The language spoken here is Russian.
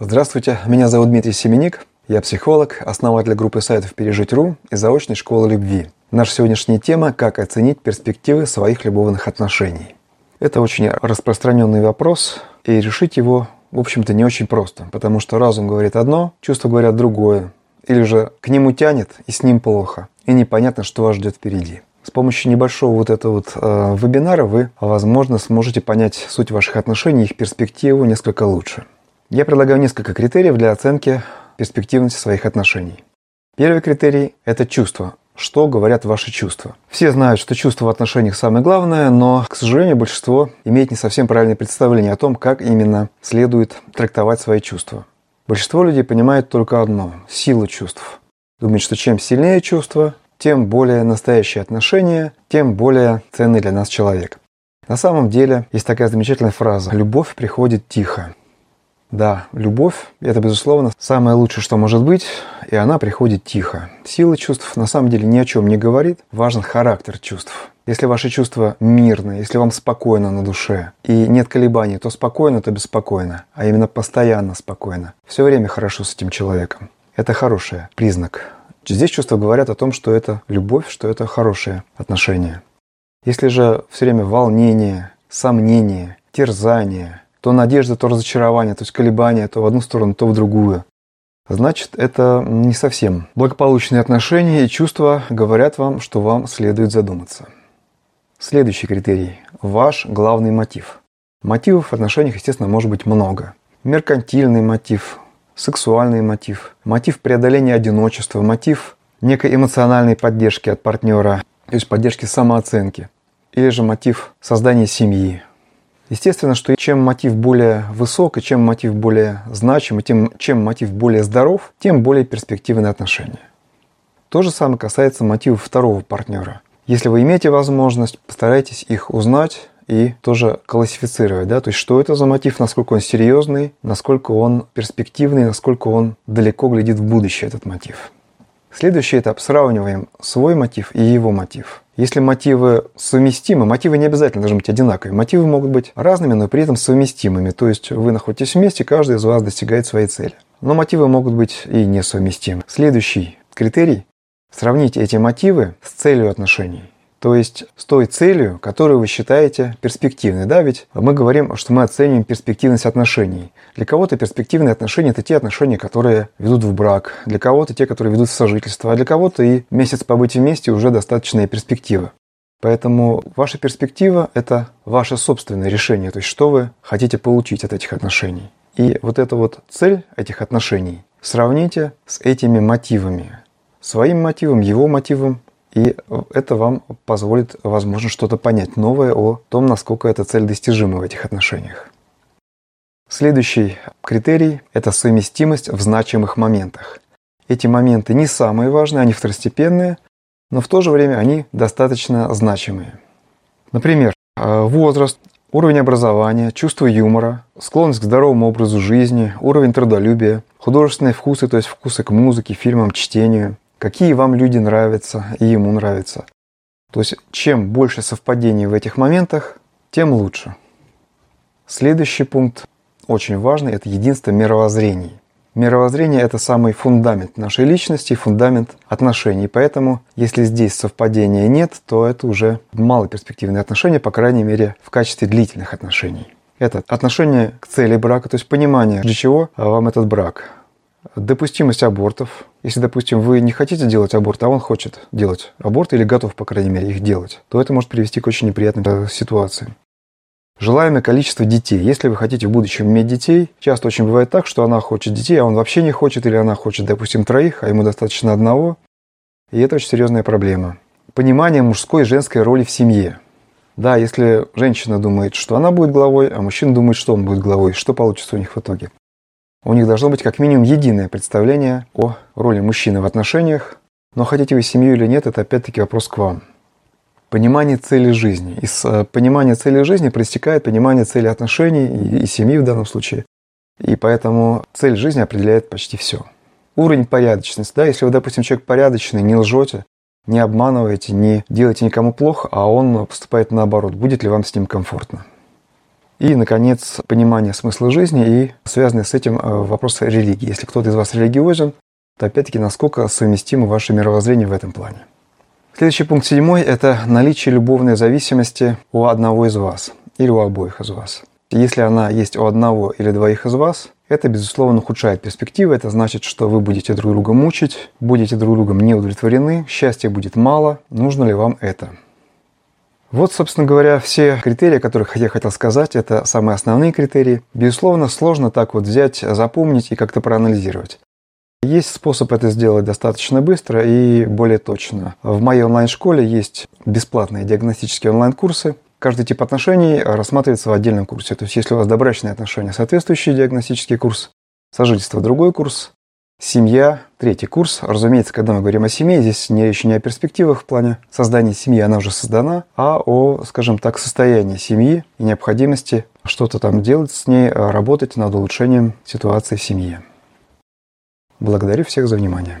Здравствуйте, меня зовут Дмитрий Семеник. Я психолог, основатель группы сайтов «Пережить.ру» и заочной школы любви. Наша сегодняшняя тема – как оценить перспективы своих любовных отношений. Это очень распространенный вопрос, и решить его, в общем-то, не очень просто, потому что разум говорит одно, чувства говорят другое, или же к нему тянет, и с ним плохо, и непонятно, что вас ждет впереди. С помощью небольшого вот этого вот э, вебинара вы, возможно, сможете понять суть ваших отношений, их перспективу несколько лучше. Я предлагаю несколько критериев для оценки перспективности своих отношений. Первый критерий – это чувство. Что говорят ваши чувства? Все знают, что чувство в отношениях самое главное, но, к сожалению, большинство имеет не совсем правильное представление о том, как именно следует трактовать свои чувства. Большинство людей понимает только одно – силу чувств. Думают, что чем сильнее чувство, тем более настоящие отношения, тем более ценный для нас человек. На самом деле есть такая замечательная фраза «любовь приходит тихо». Да, любовь – это, безусловно, самое лучшее, что может быть, и она приходит тихо. Сила чувств на самом деле ни о чем не говорит, важен характер чувств. Если ваши чувства мирны, если вам спокойно на душе и нет колебаний, то спокойно, то беспокойно, а именно постоянно спокойно. Все время хорошо с этим человеком. Это хороший признак. Здесь чувства говорят о том, что это любовь, что это хорошие отношения. Если же все время волнение, сомнение, терзание – то надежда, то разочарование, то есть колебания то в одну сторону, то в другую. Значит, это не совсем благополучные отношения, и чувства говорят вам, что вам следует задуматься. Следующий критерий – ваш главный мотив. Мотивов в отношениях, естественно, может быть много. Меркантильный мотив, сексуальный мотив, мотив преодоления одиночества, мотив некой эмоциональной поддержки от партнера, то есть поддержки самооценки, или же мотив создания семьи, Естественно, что чем мотив более высок, и чем мотив более значим, и тем, чем мотив более здоров, тем более перспективные отношения. То же самое касается мотивов второго партнера. Если вы имеете возможность, постарайтесь их узнать и тоже классифицировать, да, то есть что это за мотив, насколько он серьезный, насколько он перспективный, насколько он далеко глядит в будущее, этот мотив. Следующий этап – сравниваем свой мотив и его мотив – если мотивы совместимы, мотивы не обязательно должны быть одинаковыми. Мотивы могут быть разными, но при этом совместимыми. То есть вы находитесь вместе, каждый из вас достигает своей цели. Но мотивы могут быть и несовместимы. Следующий критерий – сравните эти мотивы с целью отношений. То есть с той целью, которую вы считаете перспективной. Да, ведь мы говорим, что мы оцениваем перспективность отношений. Для кого-то перспективные отношения – это те отношения, которые ведут в брак. Для кого-то те, которые ведут в сожительство. А для кого-то и месяц побыть вместе уже достаточная перспектива. Поэтому ваша перспектива – это ваше собственное решение, то есть что вы хотите получить от этих отношений. И вот эта вот цель этих отношений сравните с этими мотивами. Своим мотивом, его мотивом и это вам позволит, возможно, что-то понять новое о том, насколько эта цель достижима в этих отношениях. Следующий критерий – это совместимость в значимых моментах. Эти моменты не самые важные, они второстепенные, но в то же время они достаточно значимые. Например, э, возраст, уровень образования, чувство юмора, склонность к здоровому образу жизни, уровень трудолюбия, художественные вкусы, то есть вкусы к музыке, фильмам, чтению – какие вам люди нравятся и ему нравятся. То есть чем больше совпадений в этих моментах, тем лучше. Следующий пункт очень важный – это единство мировоззрений. Мировоззрение – это самый фундамент нашей личности, фундамент отношений. Поэтому, если здесь совпадения нет, то это уже малоперспективные отношения, по крайней мере, в качестве длительных отношений. Это отношение к цели брака, то есть понимание, для чего вам этот брак допустимость абортов. Если, допустим, вы не хотите делать аборт, а он хочет делать аборт или готов, по крайней мере, их делать, то это может привести к очень неприятной э, ситуации. Желаемое количество детей. Если вы хотите в будущем иметь детей, часто очень бывает так, что она хочет детей, а он вообще не хочет, или она хочет, допустим, троих, а ему достаточно одного. И это очень серьезная проблема. Понимание мужской и женской роли в семье. Да, если женщина думает, что она будет главой, а мужчина думает, что он будет главой, что получится у них в итоге? У них должно быть как минимум единое представление о роли мужчины в отношениях, но хотите вы семью или нет, это опять-таки вопрос к вам. Понимание цели жизни. Из э, понимания цели жизни проистекает понимание цели отношений и, и семьи в данном случае. И поэтому цель жизни определяет почти все. Уровень порядочности. Да, если вы, допустим, человек порядочный, не лжете, не обманываете, не делаете никому плохо, а он поступает наоборот, будет ли вам с ним комфортно? И, наконец, понимание смысла жизни и связанные с этим э, вопросы религии. Если кто-то из вас религиозен, то опять-таки насколько совместимо ваше мировоззрение в этом плане. Следующий пункт седьмой – это наличие любовной зависимости у одного из вас или у обоих из вас. Если она есть у одного или двоих из вас, это, безусловно, ухудшает перспективы. Это значит, что вы будете друг друга мучить, будете друг другом не удовлетворены, счастья будет мало. Нужно ли вам это? Вот, собственно говоря, все критерии, о которых я хотел сказать, это самые основные критерии. Безусловно, сложно так вот взять, запомнить и как-то проанализировать. Есть способ это сделать достаточно быстро и более точно. В моей онлайн-школе есть бесплатные диагностические онлайн-курсы. Каждый тип отношений рассматривается в отдельном курсе. То есть, если у вас добрачные отношения, соответствующий диагностический курс, сожительство – другой курс, Семья, третий курс. Разумеется, когда мы говорим о семье, здесь не речь не о перспективах в плане создания семьи, она уже создана, а о, скажем так, состоянии семьи и необходимости что-то там делать с ней, работать над улучшением ситуации в семье. Благодарю всех за внимание.